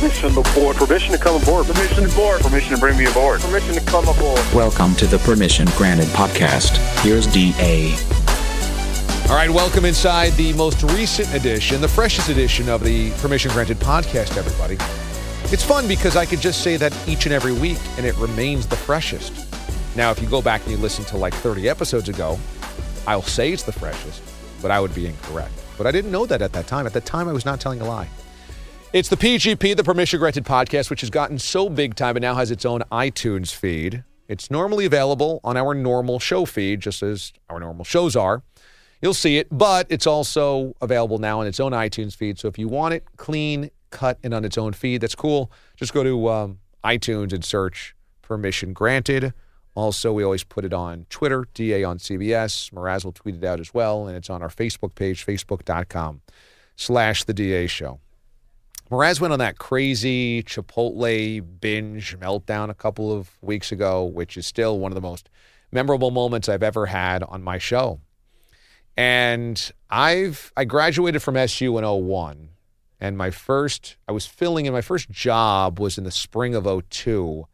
Permission to board. Permission to come aboard. Permission to board. Permission to bring me aboard. Permission to come aboard. Welcome to the Permission Granted podcast. Here's DA. All right, welcome inside the most recent edition, the freshest edition of the Permission Granted podcast, everybody. It's fun because I could just say that each and every week and it remains the freshest. Now, if you go back and you listen to like 30 episodes ago, I'll say it's the freshest, but I would be incorrect. But I didn't know that at that time. At that time, I was not telling a lie. It's the PGP, the Permission Granted podcast, which has gotten so big time and now has its own iTunes feed. It's normally available on our normal show feed, just as our normal shows are. You'll see it, but it's also available now on its own iTunes feed. So if you want it clean, cut, and on its own feed, that's cool. Just go to um, iTunes and search Permission Granted. Also, we always put it on Twitter, DA on CBS. Mraz will tweet it out as well, and it's on our Facebook page, facebook.com slash the DA show. Mraz went on that crazy Chipotle binge meltdown a couple of weeks ago, which is still one of the most memorable moments I've ever had on my show. And I've I graduated from SU in 01 and my first I was filling in my first job was in the spring of 02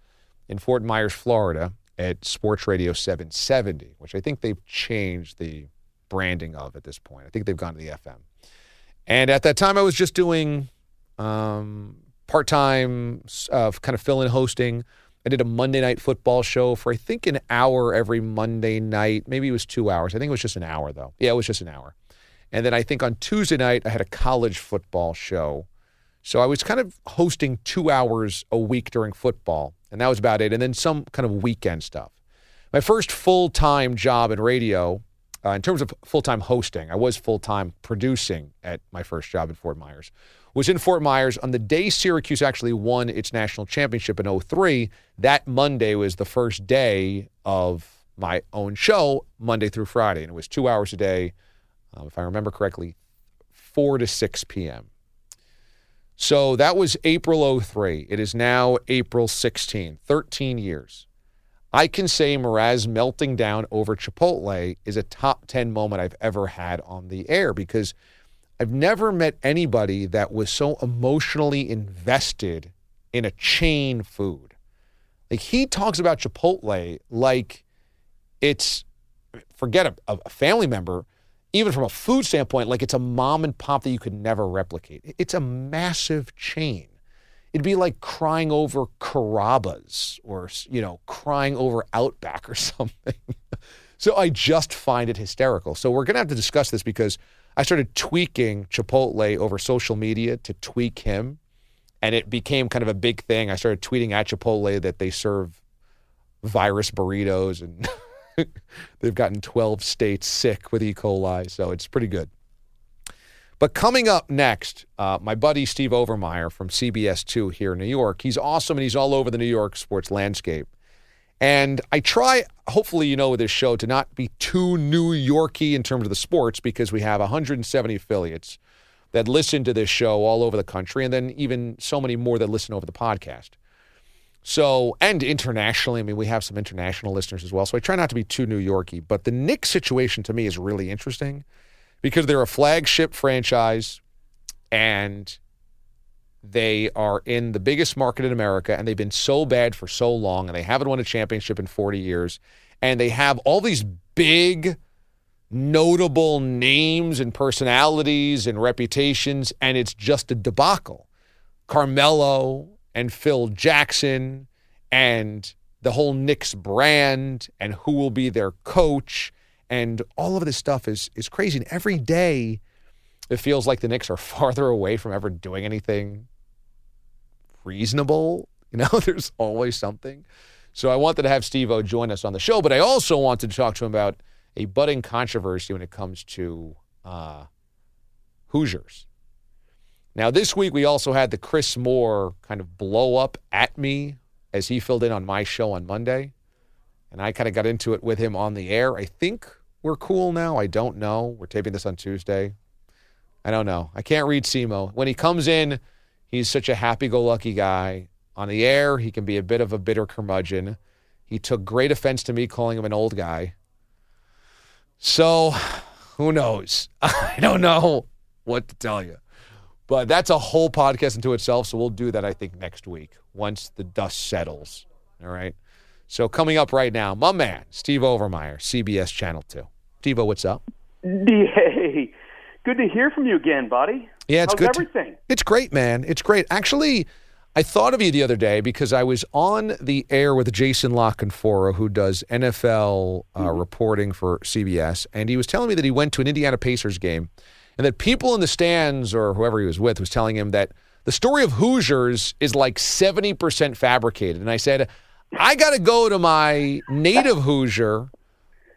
in Fort Myers, Florida at Sports Radio 770, which I think they've changed the branding of at this point. I think they've gone to the FM. And at that time I was just doing um, part time, uh, kind of fill in hosting. I did a Monday night football show for I think an hour every Monday night. Maybe it was two hours. I think it was just an hour though. Yeah, it was just an hour. And then I think on Tuesday night I had a college football show. So I was kind of hosting two hours a week during football, and that was about it. And then some kind of weekend stuff. My first full time job in radio, uh, in terms of full time hosting, I was full time producing at my first job in Fort Myers was in Fort Myers on the day Syracuse actually won its national championship in 03. That Monday was the first day of my own show, Monday through Friday. And it was two hours a day, um, if I remember correctly, 4 to 6 p.m. So that was April 03. It is now April 16, 13 years. I can say Mraz melting down over Chipotle is a top 10 moment I've ever had on the air because – I've never met anybody that was so emotionally invested in a chain food. Like he talks about Chipotle like it's forget a, a, family member, even from a food standpoint, like it's a mom and pop that you could never replicate. It's a massive chain. It'd be like crying over Carrabba's or you know crying over Outback or something. so I just find it hysterical. So we're gonna have to discuss this because I started tweaking Chipotle over social media to tweak him. And it became kind of a big thing. I started tweeting at Chipotle that they serve virus burritos and they've gotten 12 states sick with E. coli. So it's pretty good. But coming up next, uh, my buddy Steve Overmyer from CBS2 here in New York. He's awesome and he's all over the New York sports landscape. And I try, hopefully, you know, with this show to not be too New Yorky in terms of the sports because we have 170 affiliates that listen to this show all over the country, and then even so many more that listen over the podcast. So, and internationally, I mean, we have some international listeners as well. So I try not to be too New Yorky. But the Knicks situation to me is really interesting because they're a flagship franchise and they are in the biggest market in America, and they've been so bad for so long, and they haven't won a championship in 40 years. And they have all these big, notable names and personalities and reputations, and it's just a debacle. Carmelo and Phil Jackson and the whole Knicks brand and who will be their coach and all of this stuff is is crazy. And every day it feels like the Knicks are farther away from ever doing anything reasonable. You know, there's always something. So I wanted to have Steve O join us on the show, but I also wanted to talk to him about a budding controversy when it comes to uh, Hoosiers. Now, this week we also had the Chris Moore kind of blow up at me as he filled in on my show on Monday. And I kind of got into it with him on the air. I think we're cool now. I don't know. We're taping this on Tuesday. I don't know. I can't read Simo. When he comes in, he's such a happy go lucky guy. On the air, he can be a bit of a bitter curmudgeon. He took great offense to me calling him an old guy. So, who knows? I don't know what to tell you. But that's a whole podcast into itself. So we'll do that, I think, next week once the dust settles. All right. So coming up right now, my man, Steve Overmyer, CBS Channel 2. Steve, what's up? Hey, good to hear from you again, buddy. Yeah, it's How's good. everything? To, it's great, man. It's great. Actually, I thought of you the other day because I was on the air with Jason La Canfora, who does NFL uh, Mm-hmm. reporting for CBS, and he was telling me that he went to an Indiana Pacers game, and that people in the stands or whoever he was with was telling him that the story of Hoosiers is like seventy percent fabricated. And I said, I got to go to my native Hoosier,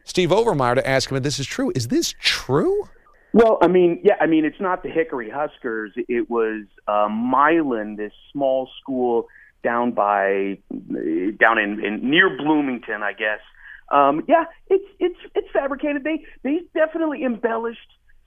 Steve Overmyer, to ask him if this is true. Is this true? Well, I mean, yeah, I mean, it's not the Hickory Huskers. It was uh, Milan, this small school down by down in, in near Bloomington, I guess. Um, yeah, it's it's it's fabricated. They they definitely embellished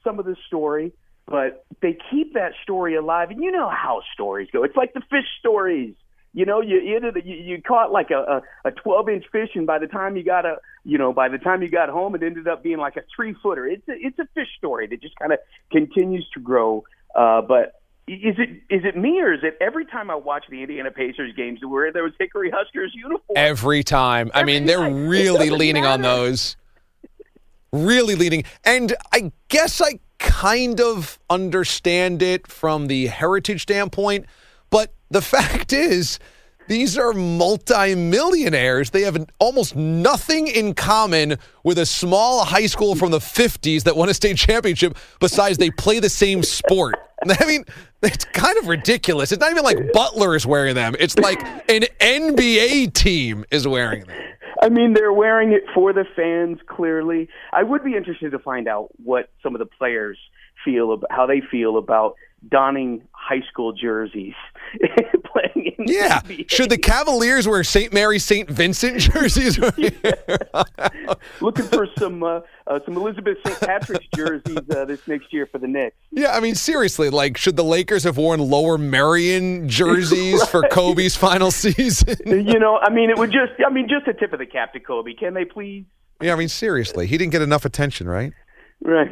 some of the story, but they keep that story alive. And you know how stories go. It's like the fish stories. You know, you you, you, you caught like a, a, 12 inch fish, and by the time you got a you know by the time you got home, it ended up being like a three footer. It's a, it's a fish story that just kind of continues to grow. Uh, but is it is it me or is it every time I watch the Indiana Pacers games where there was Hickory Huskers uniform? Every time. I mean, they're. It really leaning on those. Really leaning. And I guess I kind of understand it from the heritage standpoint, the fact is, these are multimillionaires. They have almost nothing in common with a small high school from the 50s that won a state championship besides they play the same sport. I mean, it's kind of ridiculous. It's not even like Butler is wearing them. It's like an NBA team is wearing them. I mean, they're wearing it for the fans. Clearly, I would be interested to find out what some of the players feel about how they feel about donning high school jerseys, playing in Yeah. the. Should the Cavaliers wear St. Mary St. Vincent jerseys? looking for some uh, uh, some Elizabeth St. Patrick's jerseys uh, this next year for the Knicks. yeah, I mean, seriously, like, should the Lakers have worn Lower Merion jerseys for Kobe's final season? You know, I mean, it would just I mean, just a tip of the cap to Kobe. Can they please? yeah, I mean, seriously, he didn't get enough attention, right? Right.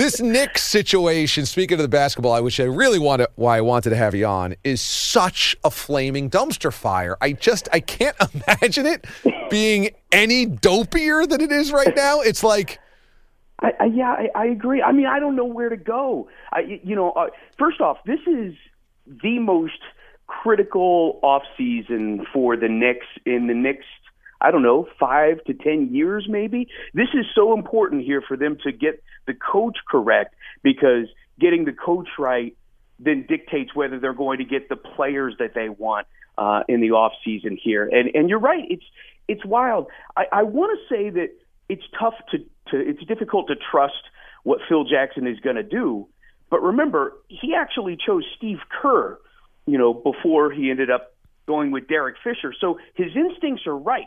This Knicks situation, speaking of the basketball, I wish I really wanted why I wanted to have you on, is such a flaming dumpster fire. I just I can't imagine it being any dopier than it is right now. It's like I, I, yeah, I, I agree. I mean, I don't know where to go. I, you know, uh, first off, this is the most critical off season for the Knicks in the next, I don't know, five to ten years, maybe. This is so important here for them to get the coach correct because getting the coach right then dictates whether they're going to get the players that they want uh, in the off season here. And and you're right, it's it's wild. I, I want to say that it's tough to, to it's difficult to trust what Phil Jackson is going to do. But remember, he actually chose Steve Kerr, you know, before he ended up going with Derek Fisher. So his instincts are right.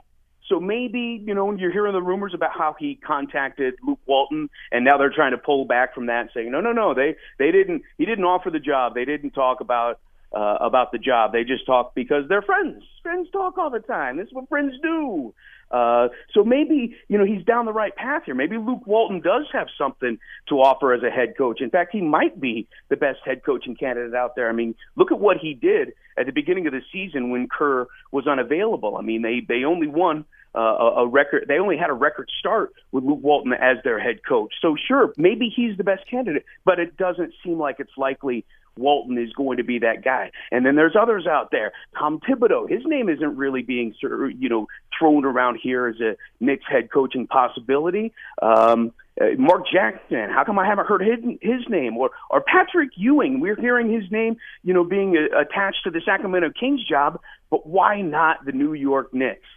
So maybe, you know, you're hearing the rumors about how he contacted Luke Walton and now they're trying to pull back from that saying, no, no, no, they, they didn't, he didn't offer the job. They didn't talk about, uh, about the job. They just talk because they're friends. Friends talk all the time. This is what friends do. Uh, so maybe, you know, he's down the right path here. Maybe Luke Walton does have something to offer as a head coach. In fact, he might be the best head coaching candidate out there. I mean, look at what he did at the beginning of the season when Kerr was unavailable. I mean, they, they only won uh, a, a record. They only had a record start with Luke Walton as their head coach. So sure, maybe he's the best candidate, but it doesn't seem like it's likely Walton is going to be that guy. And then there's others out there. Tom Thibodeau, his name isn't really being you know thrown around here as a Knicks head coaching possibility. Um, uh, Mark Jackson, how come I haven't heard his, his name? Or or Patrick Ewing, we're hearing his name, you know, being uh, attached to the Sacramento Kings job, but why not the New York Knicks?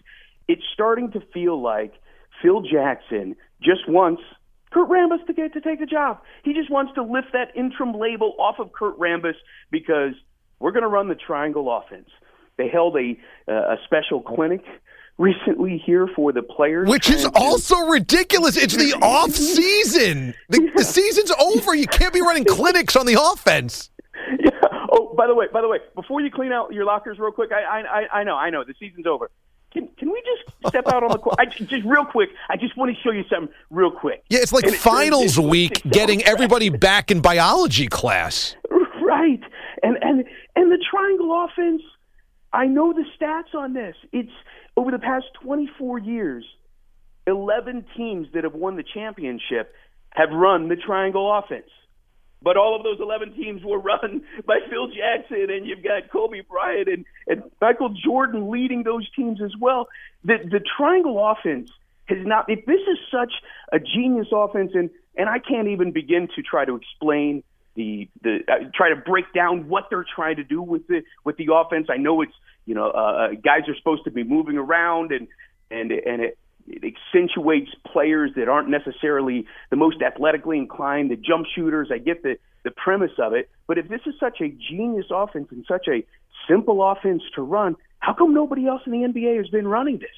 It's starting to feel like Phil Jackson just wants Kurt Rambis to get to take the job. He just wants to lift that interim label off of Kurt Rambis because we're going to run the triangle offense. They held a uh, a special clinic recently here for the players, which is also ridiculous. It's the off season. The, yeah. the season's over. You can't be running clinics on the offense. Yeah. Oh, by the way, by the way, before you clean out your lockers real quick, I I I know I know the season's over. Can, can we just step out on the court? I, just real quick. I just want to show you something real quick. Yeah, it's like and finals it, week, getting everybody back in biology class. Right, and and and the triangle offense. I know the stats on this. It's over the past 24 years. 11 teams that have won the championship have run the triangle offense. But all of those 11 teams were run by Phil Jackson, and you've got Kobe Bryant and, and Michael Jordan leading those teams as well. The, the triangle offense has not, if this is such a genius offense, and, and I can't even begin to try to explain the, the uh, try to break down what they're trying to do with the, with the offense. I know it's, you know, uh, uh guys are supposed to be moving around and, and, and it, it accentuates players that aren't necessarily the most athletically inclined, the jump shooters. I get the the premise of it, but if this is such a genius offense and such a simple offense to run, how come nobody else in the NBA has been running this?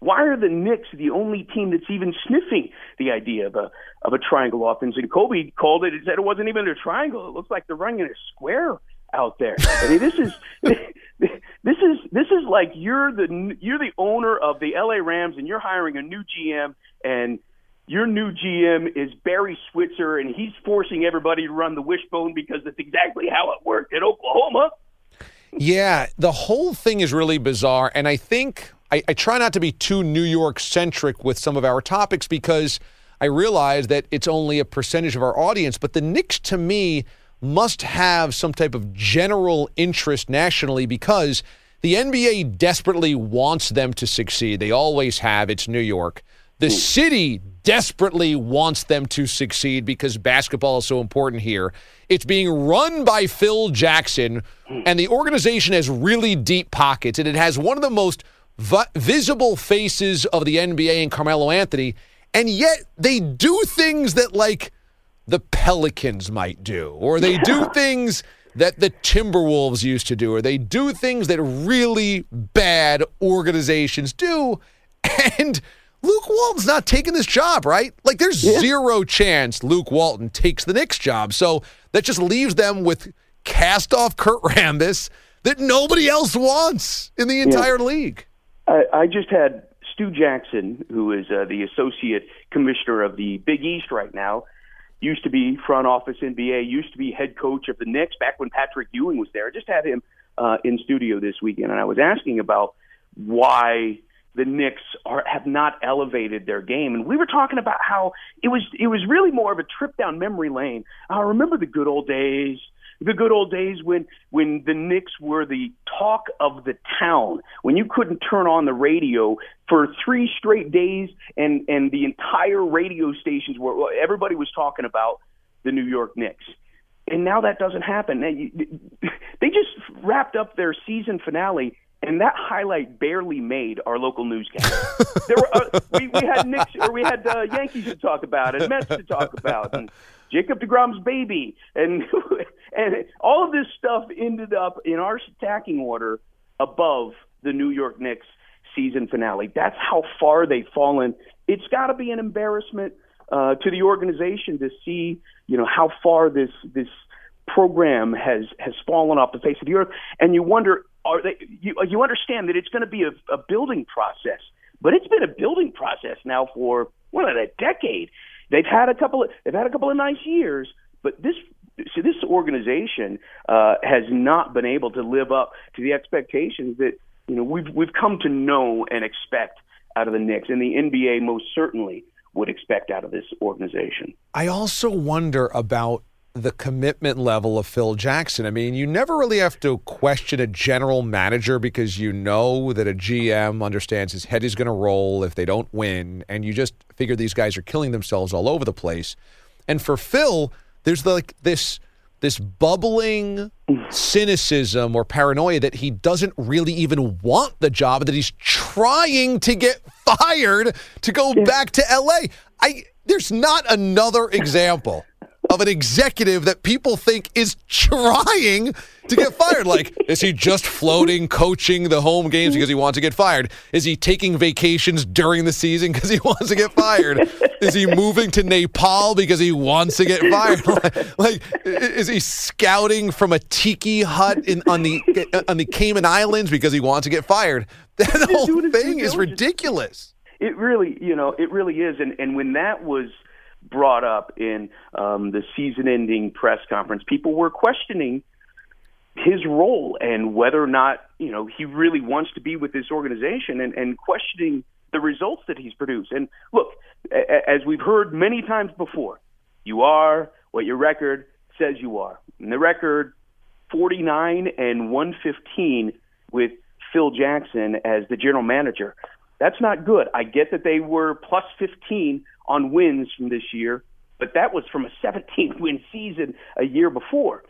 Why are the Knicks the only team that's even sniffing the idea of a of a triangle offense? And Kobe called it and said it wasn't even a triangle. It looks like they're running a square out there. I mean, this is this is this is like you're the you're the owner of the LA Rams and you're hiring a new GM and your new GM is Barry Switzer and he's forcing everybody to run the wishbone because that's exactly how it worked at Oklahoma. Yeah, the whole thing is really bizarre, and I think I, I try not to be too New York centric with some of our topics because I realize that it's only a percentage of our audience. But the Knicks, to me, must have some type of general interest nationally because the NBA desperately wants them to succeed. They always have. It's New York. The hmm. city desperately wants them to succeed because basketball is so important here. It's being run by Phil Jackson, hmm. and the organization has really deep pockets, and it has one of the most vi- visible faces of the NBA in Carmelo Anthony, and yet they do things that, like, the Pelicans might do, or they yeah. do things that the Timberwolves used to do, or they do things that really bad organizations do. And Luke Walton's not taking this job, right? Like, there's yeah. zero chance Luke Walton takes the Knicks job. So that just leaves them with cast off Kurt Rambis that nobody else wants in the entire yeah. league. I, I, just had Stu Jackson, who is uh, the associate commissioner of the Big East right now, used to be front office NBA, used to be head coach of the Knicks back when Patrick Ewing was there. I just had him uh, in studio this weekend, and I was asking about why the Knicks are have not elevated their game. And we were talking about how it was it was really more of a trip down memory lane. I remember the good old days the good old days when when the Knicks were the talk of the town, when you couldn't turn on the radio for three straight days, and and the entire radio stations were everybody was talking about the New York Knicks. And now that doesn't happen. They just wrapped up their season finale and that highlight barely made our local newscast. there were uh, we, we had Knicks or we had uh, Yankees to talk about and Mets to talk about and Jacob Degrom's baby and and all of this stuff ended up in our stacking order above the New York Knicks season finale. That's how far they've fallen. It's got to be an embarrassment uh, to the organization to see, you know, how far this this program has has fallen off the face of the earth. And you wonder, are they? You, you understand that it's going to be a, a building process, but it's been a building process now for what a decade. They've had a couple of they've had a couple of nice years, but this so this organization uh, has not been able to live up to the expectations that you know we've we've come to know and expect out of the Knicks, and the NBA most certainly would expect out of this organization. I also wonder about the commitment level of Phil Jackson. I mean, you never really have to question a general manager because you know that a GM understands his head is going to roll if they don't win, and you just figure these guys are killing themselves all over the place. And for Phil, there's like this this bubbling cynicism or paranoia that he doesn't really even want the job, that he's trying to get fired to go back to LA. I there's not another example of an executive that people think is trying to get fired. Like, is he just floating, coaching the home games because he wants to get fired? Is he taking vacations during the season because he wants to get fired? is he moving to Nepal because he wants to get fired? like, like, is he scouting from a tiki hut in on the on the Cayman Islands because he wants to get fired? That whole thing is ridiculous. It really, you know, it really is. And and when that was brought up in um, the season-ending press conference, people were questioning his role and whether or not you know he really wants to be with this organization, and, and questioning the results that he's produced. And look, as we've heard many times before, you are what your record says you are. And the record 49 and 115 with Phil Jackson as the general manager. That's not good. I get that they were plus 15 on wins from this year, but that was from a 17 win season a year before.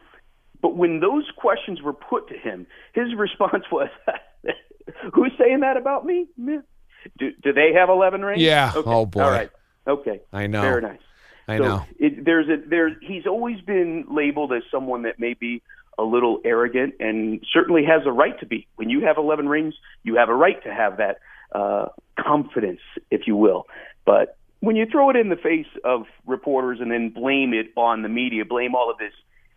But when those questions were put to him, his response was, Who's saying that about me? Do, do they have 11 rings? Yeah. Okay. Oh, boy. All right. Okay. I know. Very nice. I so know. It, there's a there. He's always been labeled as someone that may be a little arrogant, and certainly has a right to be. When you have 11 rings, you have a right to have that uh, confidence, if you will. But when you throw it in the face of reporters and then blame it on the media, blame all of this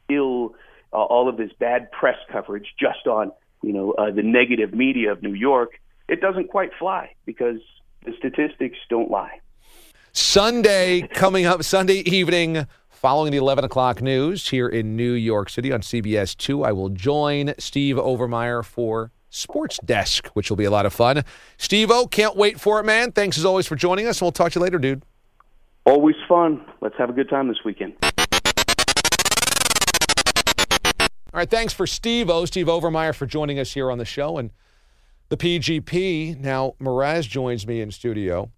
ill, uh, all of this bad press coverage just on you know uh, the negative media of New York, it doesn't quite fly because the statistics don't lie. Sunday coming up, Sunday evening, following the 11 o'clock news here in New York City on CBS 2. I will join Steve Overmyer for Sports Desk, which will be a lot of fun. Steve O, can't wait for it, man. Thanks as always for joining us, and we'll talk to you later, dude. Always fun. Let's have a good time this weekend. All right, thanks for Steve O, Steve Overmyer, for joining us here on the show and the PGP. Now, Mraz joins me in studio.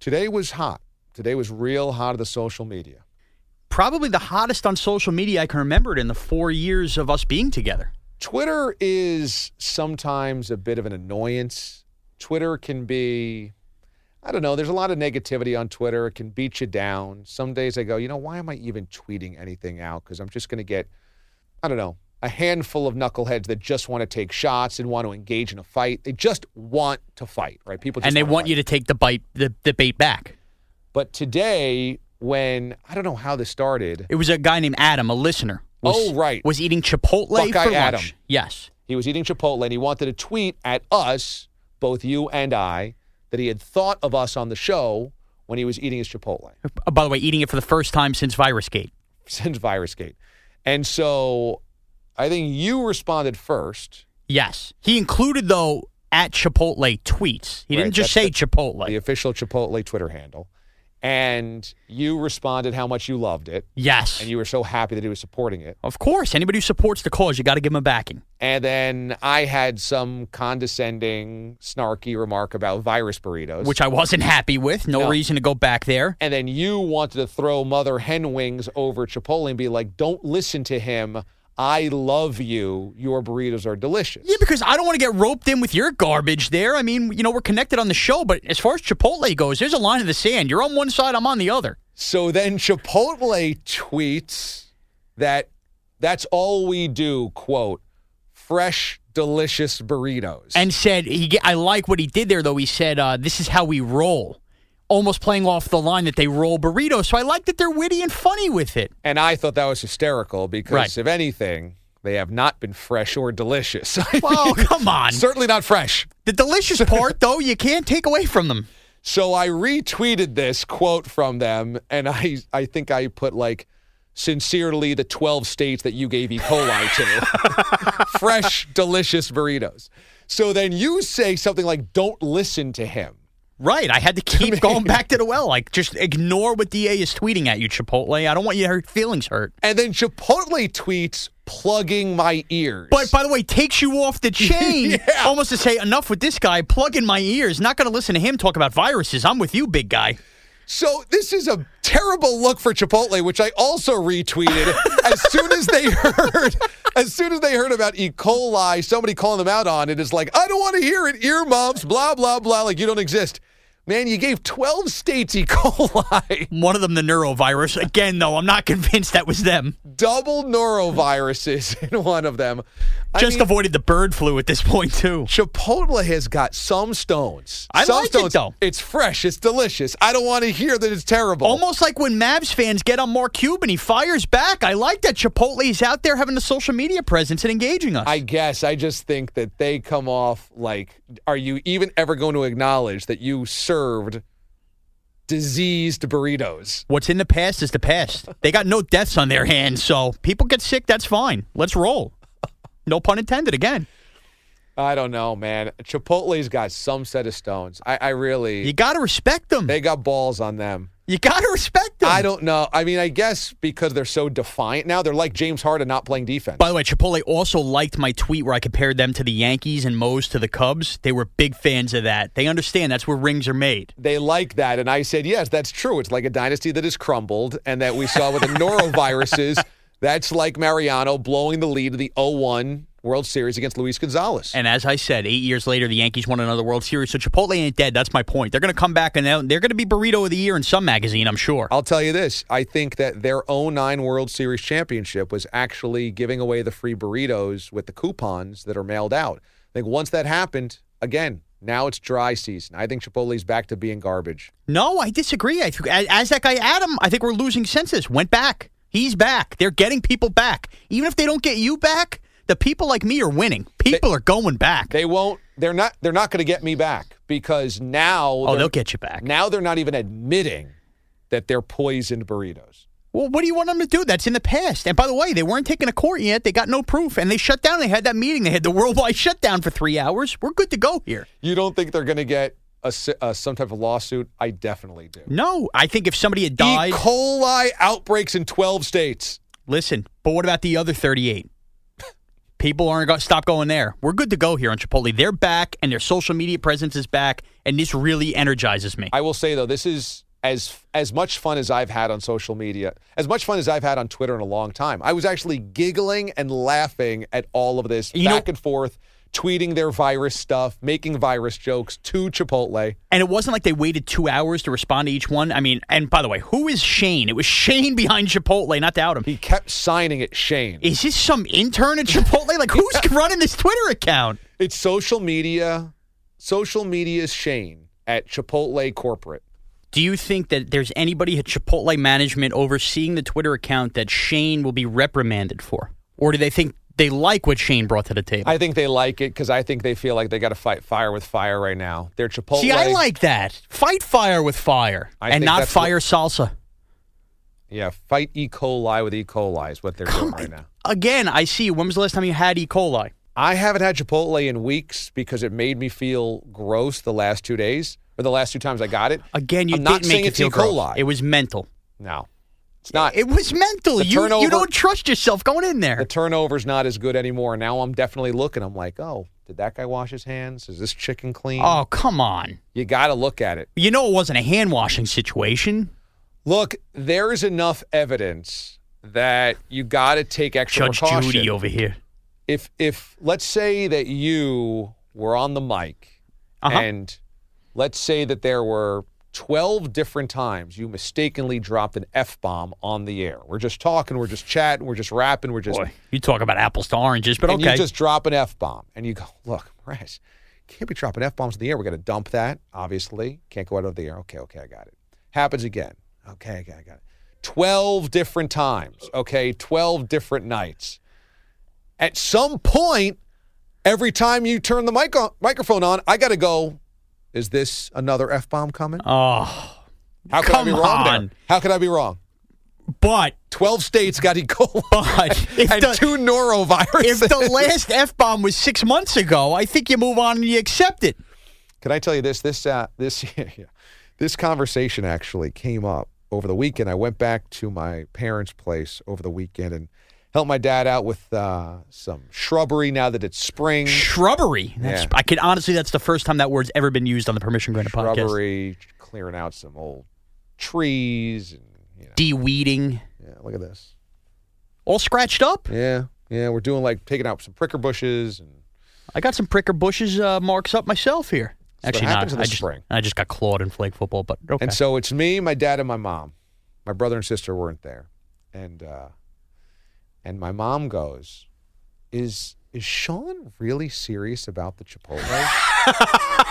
Today was hot. Today was real hot of the social media. Probably the hottest on social media I can remember it in the four years of us being together. Twitter is sometimes a bit of an annoyance. Twitter can be, I don't know, there's a lot of negativity on Twitter. It can beat you down. Some days I go, you know, why am I even tweeting anything out? Because I'm just going to get, I don't know, a handful of knuckleheads that just want to take shots and want to engage in a fight. They just want to fight, right? People just and they want fight. you to take the bite the, the bait back. But today, when I don't know how this started, It was a guy named Adam, a listener. Was, Oh, right. Was eating Chipotle Buckeye for lunch. Yes. he was eating Chipotle and he wanted to tweet at us, both you and I, that he had thought of us on the show when he was eating his Chipotle Uh, by the way, eating it for the first time since VirusGate. since VirusGate. And so I think you responded first. Yes. He included, though, at Chipotle tweets. He Right, didn't just that's say the- Chipotle. the official Chipotle Twitter handle. And you responded how much you loved it. yes. And you were so happy that he was supporting it. of course. Anybody who supports the cause, you got to give him a backing. And then I had some condescending, snarky remark about virus burritos. Which I wasn't happy with. No, No. reason to go back there. and then you wanted to throw Mother Hen Wings over Chipotle and be like, don't listen to him. I love you. Your burritos are delicious. Yeah, because I don't want to get roped in with your garbage there. I mean, you know, we're connected on the show, but as far as Chipotle goes, there's a line in the sand. You're on one side, I'm on the other. So then Chipotle tweets that that's all we do, quote, fresh, delicious burritos. And said, he, I like what he did there, though. He said, uh, this is how we roll. Almost playing off the line that they roll burritos. So I like that they're witty and funny with it. And I thought that was hysterical because, Right. if anything, they have not been fresh or delicious. Mean, come on. Certainly not fresh. The delicious part, though, you can't take away from them. So I retweeted this quote from them, and I I think I put like, sincerely, the 12 states that you gave E. coli to. Fresh, delicious burritos. So then you say something like, don't listen to him. Right. I had to keep going back to the well. Like, just ignore what DA is tweeting at you, Chipotle. I don't want your feelings hurt. And then Chipotle tweets plugging my ears. But by the way, takes you off the chain Yeah. almost to say, enough with this guy, plugging my ears. Not going to listen to him talk about viruses. I'm with you, big guy. So this is a terrible look for Chipotle, which I also retweeted as soon as they heard, as soon as they heard about E. coli, somebody calling them out on it is like, I don't want to hear it, ear earmuffs, blah blah blah, like you don't exist. Man, you gave 12 states E. coli, One of them, the norovirus. Again, though, I'm not convinced that was them. double noroviruses in one of them. I Just mean, avoided the bird flu at this point, too. Chipotle has got some stones. I some like it, though. It's fresh. It's delicious. I don't want to hear that it's terrible. Almost like when Mavs fans get on Mark Cuban, and he fires back. I like that Chipotle is out there having a social media presence and engaging us. I guess I just think that they come off like, are you even ever going to acknowledge that you served diseased burritos? What's in the past is the past. They got no deaths on their hands, so people get sick. That's fine. Let's roll. No pun intended. Again, I don't know, man. Chipotle's got some set of stones. I, I really, you got to respect them. they got balls on them. You got to respect them. I don't know. I mean, I guess because they're so defiant now, they're like James Harden not playing defense. By the way, Chipotle also liked my tweet where I compared them to the Yankees and Moe's to the Cubs. They were big fans of that. They understand that's where rings are made. they like that. And I said, yes, that's true. It's like a dynasty that has crumbled and that we saw with the noroviruses. That's like Mariano blowing the lead of the 0 1 World Series against Luis Gonzalez. And as I said, eight years later, the Yankees won another World Series. So Chipotle ain't dead. That's my point. They're going to come back and they're going to be burrito of the year in some magazine, I'm sure. I'll tell you this. I think that their 09 World Series championship was actually giving away the free burritos with the coupons that are mailed out. I think once that happened, again, now it's dry season. I think Chipotle's back to being garbage. No, I disagree. I think, as that guy Adam, I think we're losing senses. Went back. He's back. They're getting people back. Even if they don't get you back, the people like me are winning. People are going back. They won't they're not they're not going to get me back because now oh, they'll get you back. Now they're not even admitting that they're poisoned burritos. Well, what do you want them to do? That's in the past. And by the way, they weren't taken to court yet. They got no proof, and they shut down. They had that meeting. They had the worldwide shutdown for three hours. We're good to go here. You don't think they're going to get a, uh, some type of lawsuit? I definitely do. No, I think if somebody had died, E. coli outbreaks in 12 states. listen. But what about the other thirty-eight? People aren't going to stop going there. We're good to go here on Chipotle. They're back, and their social media presence is back, and this really energizes me. I will say though, this is as as much fun as I've had on social media, as much fun as I've had on Twitter in a long time. I was actually giggling and laughing at all of this You know- back and forth, tweeting their virus stuff, making virus jokes to Chipotle. And it wasn't like they waited two hours to respond to each one. I mean, and by the way, who is Shane? It was Shane behind Chipotle, not doubt him. He kept signing it Shane. Is this some intern at Chipotle? Like, who's running this Twitter account? It's social media. Social media is Shane at Chipotle Corporate. Do you think that there's anybody at Chipotle management overseeing the Twitter account that Shane will be reprimanded for? Or do they think they like what Shane brought to the table? I think they like it because I think they feel like they got to fight fire with fire right now. They're Chipotle. See, I like that. Fight fire with fire I and not fire salsa. Yeah, fight E. coli with E. coli is what they're doing right now. Again, I see. When was the last time you had E. coli? I haven't had Chipotle in weeks because it made me feel gross the last two days or the last two times I got it. Again, you I'm not didn't saying make it it's E. feel gross. It was mental. no, it's not. It was mental. You, turnover- you don't trust yourself going in there. the turnover's not as good anymore. Now I'm definitely looking. I'm like, oh, did that guy wash his hands? Is this chicken clean? Oh, come on. You got to look at it. You know it wasn't a hand washing situation. Look, there is enough evidence that you got to take extra Judge precaution. Judy over here. if if let's say that you were on the mic Uh-huh. and let's say that there were 12 different times you mistakenly dropped an f-bomb on the air. We're just talking we're just chatting we're just rapping we're just Boy, you talk about apples to oranges, but and okay. you just drop an f-bomb and you go look Raz, can't be dropping f-bombs in the air. We got to dump that obviously. Can't go out of the air. Okay okay i got it. Happens again. Okay okay i got it. 12 different times okay? 12 different nights. At some point, every time you turn the mic on, microphone on, I got to go. Is this another f bomb coming? oh, How could I be wrong there? on. How could I be wrong? but Twelve states got E. coli But if and the- two noroviruses. if the last f bomb was six months ago, I think you move on and you accept it. Can I tell you this? This uh, this yeah, this conversation actually came up over the weekend. I went back to my parents' place over the weekend and helped my dad out with uh, some shrubbery. Now that it's spring, Shrubbery. That's, Yeah. I can honestly, that's the first time that word's ever been used on the Permission Granted podcast. shrubbery, clearing out some old trees, and you know, De-weeding, yeah, look at this. all scratched up. Yeah, yeah, we're doing like taking out some pricker bushes and I got some pricker bushes uh, marks up myself here. what Actually, not. in I the just, spring. I just got clawed in flag football, but okay. And so it's me, my dad, and my mom. My brother and sister weren't there, and uh, and my mom goes, "Is is Sean really serious about the Chipotle?"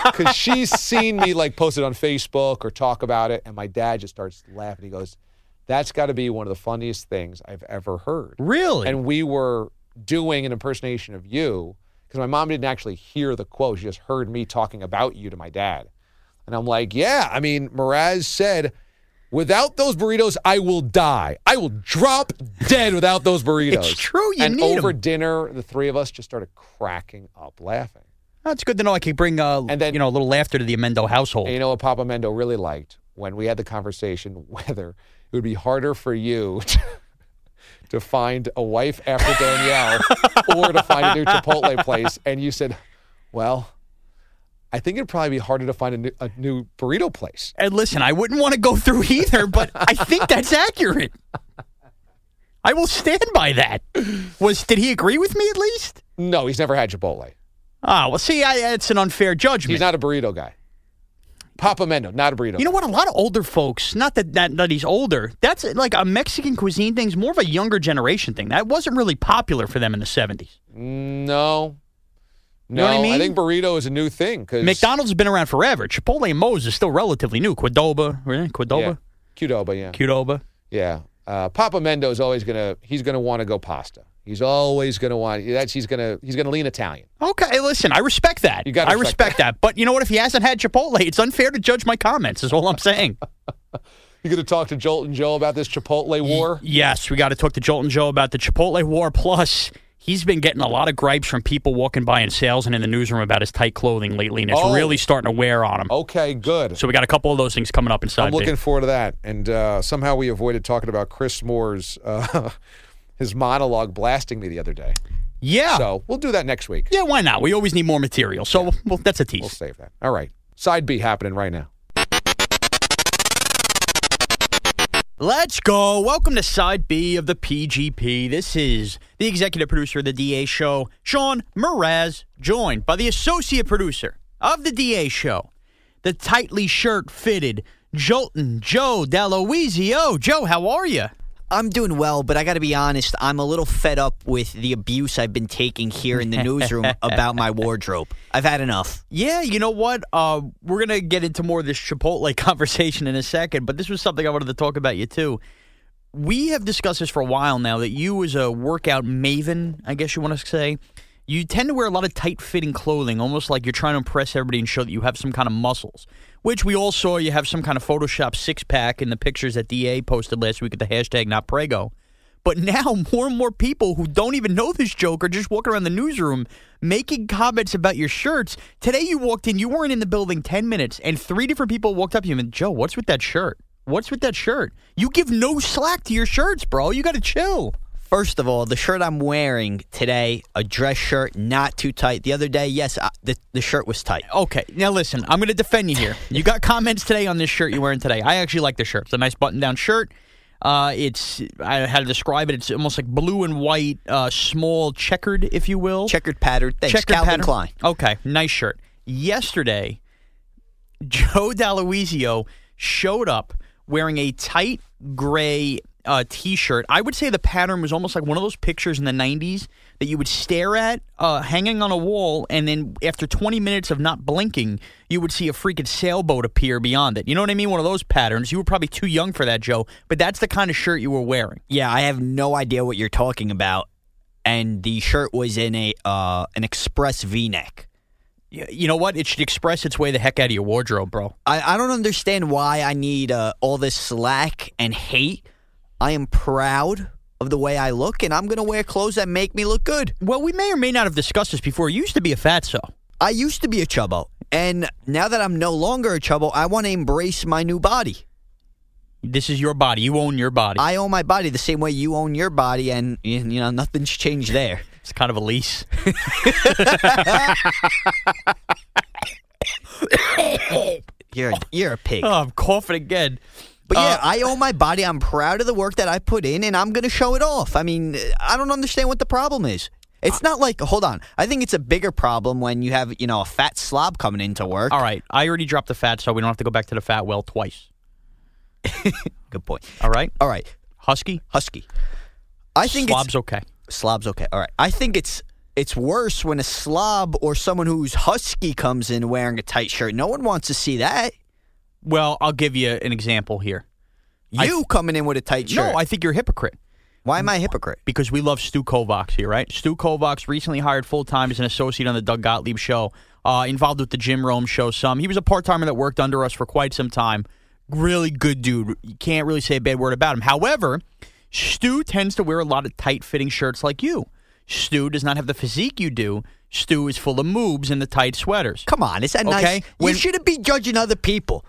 Because she's seen me like post it on Facebook or talk about it, and my dad just starts laughing. He goes, "That's got to be one of the funniest things I've ever heard." really, And we were doing an impersonation of you because my mom didn't actually hear the quote; she just heard me talking about you to my dad. And I'm like, yeah, I mean, Mraz said, without those burritos, I will die. I will drop dead without those burritos. It's true, you and need over 'em. dinner, the three of us just started cracking up laughing. that's good to know. I can bring uh, And then- you know a little laughter to the Amendo household. And you know what Papa Mendo really liked when we had the conversation whether it would be harder for you to, to find a wife after Danielle or to find a new Chipotle place. And you said, well, I think it'd probably be harder to find a new, a new burrito place. And listen, I wouldn't want to go through either, but I think that's accurate. I will stand by that. Was did he agree with me at least? No, he's never had Chipotle. Ah, well, see, I, it's an unfair judgment. He's not a burrito guy. Papa Mendo, not a burrito. You know what? A lot of older folks, not that, that that he's older, that's like a Mexican cuisine thing's more of a younger generation thing. That wasn't really popular for them in the 70s. No. No, know I mean? think burrito is a new thing because McDonald's has been around forever. Chipotle and Moe's is still relatively new. Qdoba, right? Qdoba? Yeah. Qdoba, yeah. Qdoba. Yeah. Uh, Papa Mendo is always gonna he's gonna want to go pasta. He's always gonna want that's he's gonna he's gonna lean Italian. Okay, listen, I respect that. You gotta I respect respect that. But you know what? If he hasn't had Chipotle, it's unfair to judge my comments, is all I'm saying. You gonna talk to Jolt and Joe about this Chipotle war? yes, we got to talk to Jolt and Joe about the Chipotle war. Plus, he's been getting a lot of gripes from people walking by in sales and in the newsroom about his tight clothing lately, and it's Oh. really starting to wear on him. Okay, good. So we got a couple of those things coming up inside. I'm looking forward to that. And uh, somehow we avoided talking about Chris Moore's uh, his monologue blasting me the other day. yeah. So we'll do that next week. yeah, why not? We always need more material. So well, that's a tease. We'll save that. All right. Side B happening right now. Let's go. Welcome to Side B of the PGP. This is the executive producer of the DA show, Sean Mraz, joined by the associate producer of the DA show, the tightly shirt fitted Jolton Joe Daloisio. Joe, how are you? I'm doing well, but I got to be honest. I'm a little fed up with the abuse I've been taking here in the newsroom about my wardrobe. I've had enough. Yeah, you know what? Uh, we're going to get into more of this Chipotle conversation in a second, but this was something I wanted to talk about you too. We have discussed this for a while now that you, as a workout maven, I guess you want to say, you tend to wear a lot of tight fitting clothing, almost like you're trying to impress everybody and show that you have some kind of muscles. Which we all saw you have some kind of Photoshop six pack in the pictures that DA posted last week at the hashtag not prego. But now more and more people who don't even know this joke are just walking around the newsroom making comments about your shirts. Today you walked in, you weren't in the building 10 minutes, and three different people walked up to you and Joe, what's with that shirt? What's with that shirt? You give no slack to your shirts, bro. You got to chill. First of all, the shirt I'm wearing today, a dress shirt, not too tight. The other day, yes, I, the, the shirt was tight. Okay, now listen, I'm going to defend you here. You got comments today on this shirt you're wearing today. I actually like the shirt. It's a nice button down shirt. Uh, it's I had to describe it. It's almost like blue and white, uh, small checkered, if you will. Checkered pattern. Thanks, Checkered Calvin pattern. Klein. Okay, nice shirt. Yesterday, Joe Daloisio showed up wearing a tight gray uh, t-shirt. I would say the pattern was almost like one of those pictures in the 90s that you would stare at uh, hanging on a wall, and then after 20 minutes of not blinking, you would see a freaking sailboat appear beyond it. You know what I mean? One of those patterns. You were probably too young for that, Joe, but that's the kind of shirt you were wearing. Yeah, I have no idea what you're talking about. And the shirt was in a uh, an express V-neck. You know what? It should express its way the heck out of your wardrobe, bro. I, I don't understand why I need uh, all this slack and hate. I am proud of the way I look, and I'm going to wear clothes that make me look good. Well, we may or may not have discussed this before. You used to be a fatso. I used to be a chubbo. And now that I'm no longer a chubbo, I want to embrace my new body. This is your body. You own your body. I own my body the same way you own your body, and you know nothing's changed there. it's kind of a lease. You're you're a pig. oh, I'm coughing again. But yeah, Uh, I own my body. I'm proud of the work that I put in, and I'm going to show it off. I mean, I don't understand what the problem is. It's not like, hold on. I think it's a bigger problem when you have, you know, a fat slob coming into work. All right. I already dropped the fat, so we don't have to go back to the fat well twice. Good point. All right. All right, Husky. husky. I think Slob's okay. slob's okay. All right, I think it's it's worse when a slob or someone who's husky comes in wearing a tight shirt. No one wants to see that. Well, I'll give you an example here. You coming in with a tight shirt. No, I think you're a hypocrite. Why am I a hypocrite? because we love Stu Kovacs here, right? Stu Kovacs recently hired full time as an associate on the Doug Gottlieb show, uh, involved with the Jim Rome show. Some he was a part timer that worked under us for quite some time. Really good dude. You can't really say a bad word about him. However, Stu tends to wear a lot of tight fitting shirts like you. Stu does not have the physique you do. Stu is full of moobs in the tight sweaters. Come on, is that Okay, nice? when- you shouldn't be judging other people.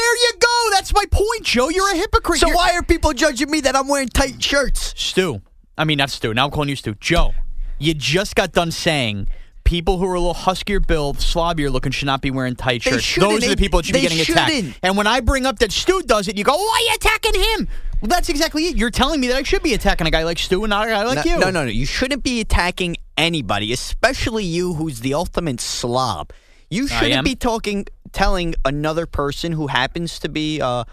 There you go. That's my point, Joe. You're a hypocrite. So You're- why are people judging me that I'm wearing tight shirts? Stu. I mean, not Stu. Now I'm calling you Stu. Joe, you just got done saying people who are a little huskier build, slobbier looking should not be wearing tight They shirts. shouldn't. Those are the people that should be They getting attacked. shouldn't. And when I bring up that Stu does it, you go, why are you attacking him? Well, that's exactly it. You're telling me that I should be attacking a guy like Stu and not a guy like no, you. no, no, no. You shouldn't be attacking anybody, especially you, who's the ultimate slob. You shouldn't am. be talking, telling another person who happens to be uh,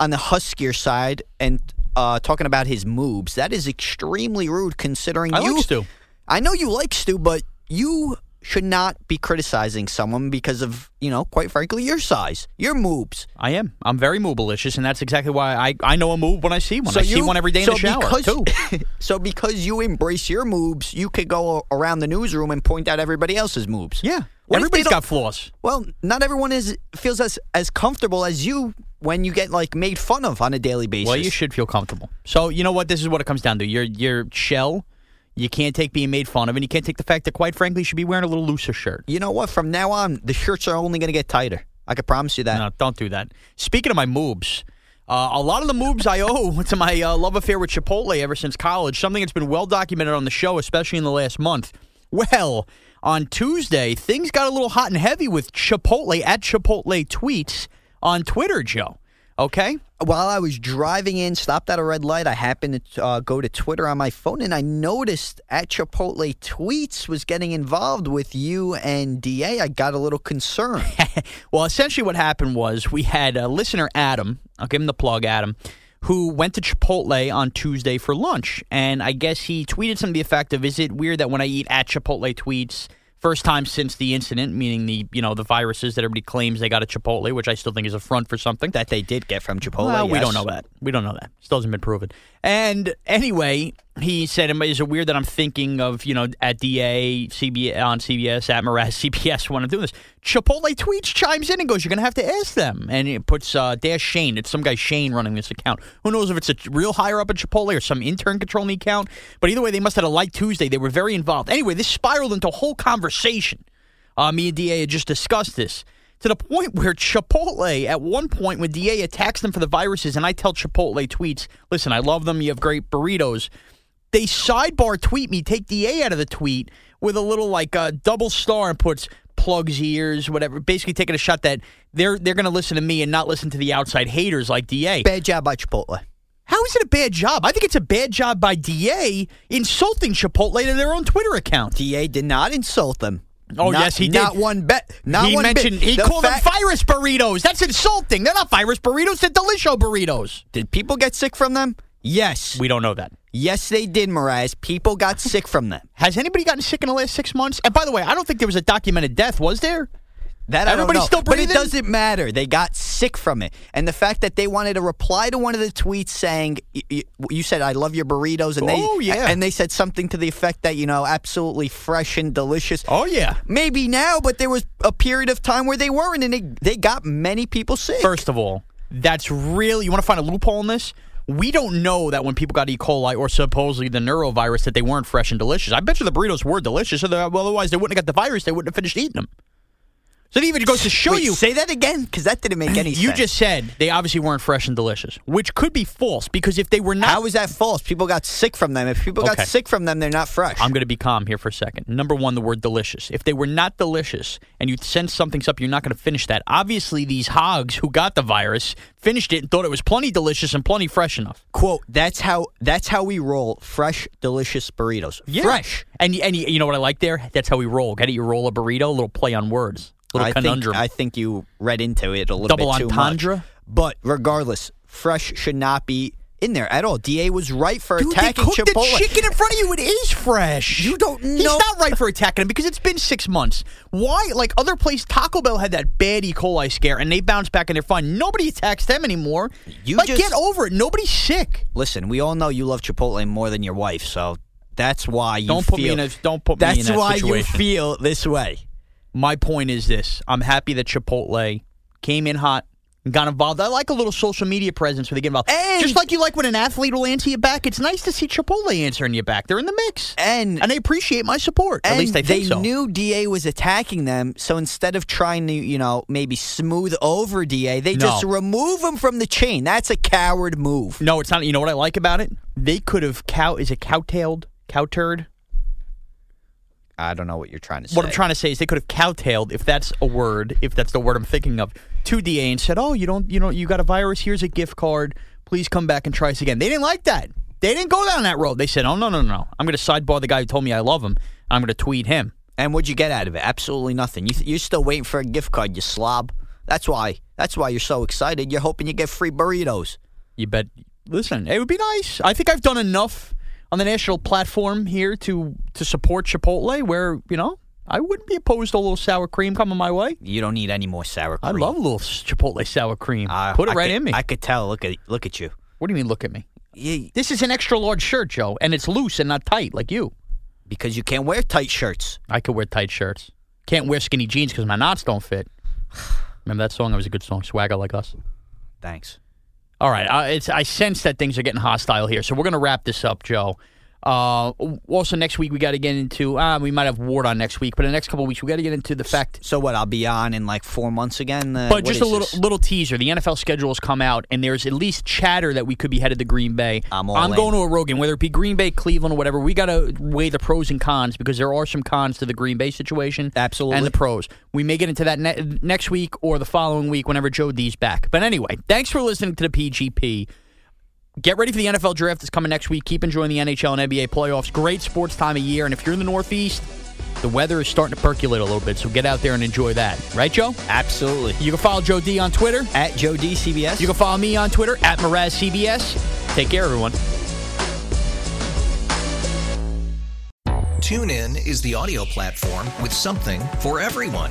on the huskier side and uh, talking about his moves. That is extremely rude, considering I you. like Stu. I know you like Stu, but you should not be criticizing someone because of, you know, quite frankly, your size, your moves. I am. I'm very moobelicious, and that's exactly why I, I know a move when I see one. I see one every day in so the shower, because, too. so because you embrace your moves, you could go around the newsroom and point out everybody else's moves. Yeah. What they got flaws. Well, not everyone is feels as as comfortable as you when you get like made fun of on a daily basis. Well, you should feel comfortable. So you know what? This is what it comes down to. Your your shell. You can't take being made fun of, and you can't take the fact that, quite frankly, you should be wearing a little looser shirt. You know what? From now on, the shirts are only going to get tighter. I can promise you that. No, don't do that. Speaking of my moves, uh, a lot of the moves I owe to my uh, love affair with Chipotle ever since college, something that's been well documented on the show, especially in the last month. Well, on Tuesday, things got a little hot and heavy with Chipotle at Chipotle tweets on Twitter, Joe. Okay? While I was driving in, stopped at a red light, I happened to uh, go to Twitter on my phone, and I noticed at Chipotle tweets was getting involved with you and Da. I got a little concerned. well, essentially, what happened was we had a listener, Adam. I'll give him the plug, Adam, who went to Chipotle on Tuesday for lunch, and I guess he tweeted something to the effect of, "Is it weird that when I eat at Chipotle tweets?" First time since the incident, meaning the you know the viruses that everybody claims they got at Chipotle, which I still think is a front for something. that they did get from Chipotle. Well, we don't know that. We don't know that. Still hasn't been proven. And anyway, he said, "Is it weird that I'm thinking of you know at DA, CBS on CBS, at Mraz, CBS when I'm doing this?" Chipotle tweets chimes in and goes, "You're gonna have to ask them." And it puts uh, Dash Shane. It's some guy Shane running this account. Who knows if it's a real higher up at Chipotle or some intern controlling the account? But either way, they must have had a light Tuesday. They were very involved. Anyway, this spiraled into a whole conversation. Uh, me and DA had just discussed this to the point where Chipotle, at one point, when DA attacks them for the viruses, and I tell Chipotle tweets, listen, I love them. You have great burritos. They sidebar tweet me, take DA out of the tweet with a little like uh, double star and puts plugs ears, whatever. Basically, taking a shot that they're they're going to listen to me and not listen to the outside haters like DA. Bad job by Chipotle. How is it a bad job? I think it's a bad job by DA insulting Chipotle to their own Twitter account. Da did not insult them. Oh, Not- yes, he did. Not one bet. Not he one bit. he The called fact- them virus burritos. That's insulting. They're not virus burritos. They're Delisho burritos. Did people get sick from them? Yes. We don't know that. yes, they did, Mraz. People got sick from them. Has anybody gotten sick in the last six months? And by the way, I don't think there was a documented death. Was there? That I Everybody's don't know. still but it doesn't matter. They got sick from it, and the fact that they wanted to reply to one of the tweets saying, y- y- "You said I love your burritos," and they Oh, yeah. and they said something to the effect that you know, absolutely fresh and delicious. Oh yeah. Maybe now, but there was a period of time where they weren't, and they they got many people sick. First of all, that's really you want to find a loophole in this. We don't know that when people got E. coli or supposedly the norovirus that they weren't fresh and delicious. I bet you the burritos were delicious. Otherwise, they wouldn't have got the virus. They wouldn't have finished eating them. So it even goes to show Wait, you. Say that again, because that didn't make any you sense. You just said they obviously weren't fresh and delicious, which could be false because if they were not, How is that false? People got sick from them. If people Okay. got sick from them, they're not fresh. I'm going to be calm here for a second. Number one, the word delicious. If they were not delicious and you send something up, you're not going to finish that. Obviously, these hogs who got the virus finished it and thought it was plenty delicious and plenty fresh enough. Quote, that's how that's how we roll fresh, delicious burritos. Yeah. Fresh. And, and you, you know what I like there? That's how we roll. Get it? You roll a burrito, a little play on words, little I conundrum. Think, I think you read into it a little Double bit too entendre? much. But regardless, fresh should not be in there at all. Da was right for Dude, they attacking cooked Chipotle. the chicken in front of you. It is fresh. You don't He's not right for attacking him because it's been six months. Why? Like other places, Taco Bell had that bad E. coli scare, and they bounced back and they're fine. Nobody attacks them anymore. You like, just- get over it. Nobody's sick. Listen, we all know you love Chipotle more than your wife, so that's why you Don't put me in a- don't put me That's in that why situation. you feel this way. My point is this: I'm happy that Chipotle came in hot. and Got involved. I like a little social media presence where they get involved. And- Just like you like when an athlete will answer you back, it's nice to see Chipotle answering you back. They're in the mix, And and they appreciate my support. At least they they think so. knew Da was attacking them, so instead of trying to, you know, maybe smooth over Da, they No. just remove him from the chain. That's a coward move. No, it's not. You know what I like about it? They could have cow. Is it cowtailed? Cowturd? I don't know what you're trying to say. What I'm trying to say is they could have cowtailed, if that's a word, if that's the word I'm thinking of, to DA and said, "Oh, you don't, you know, you got a virus. Here's a gift card. Please come back and try us again." They didn't like that. They didn't go down that road. They said, "Oh no, no, no! I'm going to sidebar the guy who told me I love him. I'm going to tweet him." And what'd you get out of it? Absolutely nothing. You th- you're still waiting for a gift card, you slob. That's why. That's why you're so excited. You're hoping you get free burritos. You bet. Listen, it would be nice. I think I've done enough on the national platform here to to support Chipotle. Where you know I wouldn't be opposed to a little sour cream coming my way. You don't need any more sour cream. I love a little Chipotle sour cream. Uh, Put it I right could- in me. I could tell. Look at look at you. what do you mean? Look at me. Yeah, This is an extra large shirt, Joe, and it's loose and not tight like you. because you can't wear tight shirts. I could wear tight shirts. Can't wear skinny jeans because my knots don't fit. Remember that song? It was a good song. Swagger like us. Thanks. All right. Uh, it's, I sense that things are getting hostile here, so we're going to wrap this up, Joe. Uh, also, next week we got to get into. Uh, we might have Ward on next week, but in the next couple of weeks we got to get into the fact So what? I'll be on in like four months again. Uh, But just a little this? little teaser. The NFL schedule has come out, and there's at least chatter that we could be headed to Green Bay. I'm all I'm in. going to a Rogan, whether it be Green Bay, Cleveland, or whatever. We got to weigh the pros and cons because there are some cons to the Green Bay situation. Absolutely. And the pros. We may get into that ne- next week or the following week whenever Joe D's back. But anyway, thanks for listening to the PGP. Get ready for the NFL draft that's coming next week. Keep enjoying the NHL and NBA playoffs. Great sports time of year. And if you're in the Northeast, the weather is starting to percolate a little bit. So get out there and enjoy that. Right, Joe? Absolutely. You can follow Joe D on Twitter. At Joe D CBS. You can follow me on Twitter at MarazCBS. Take care, everyone. TuneIn is the audio platform with something for everyone.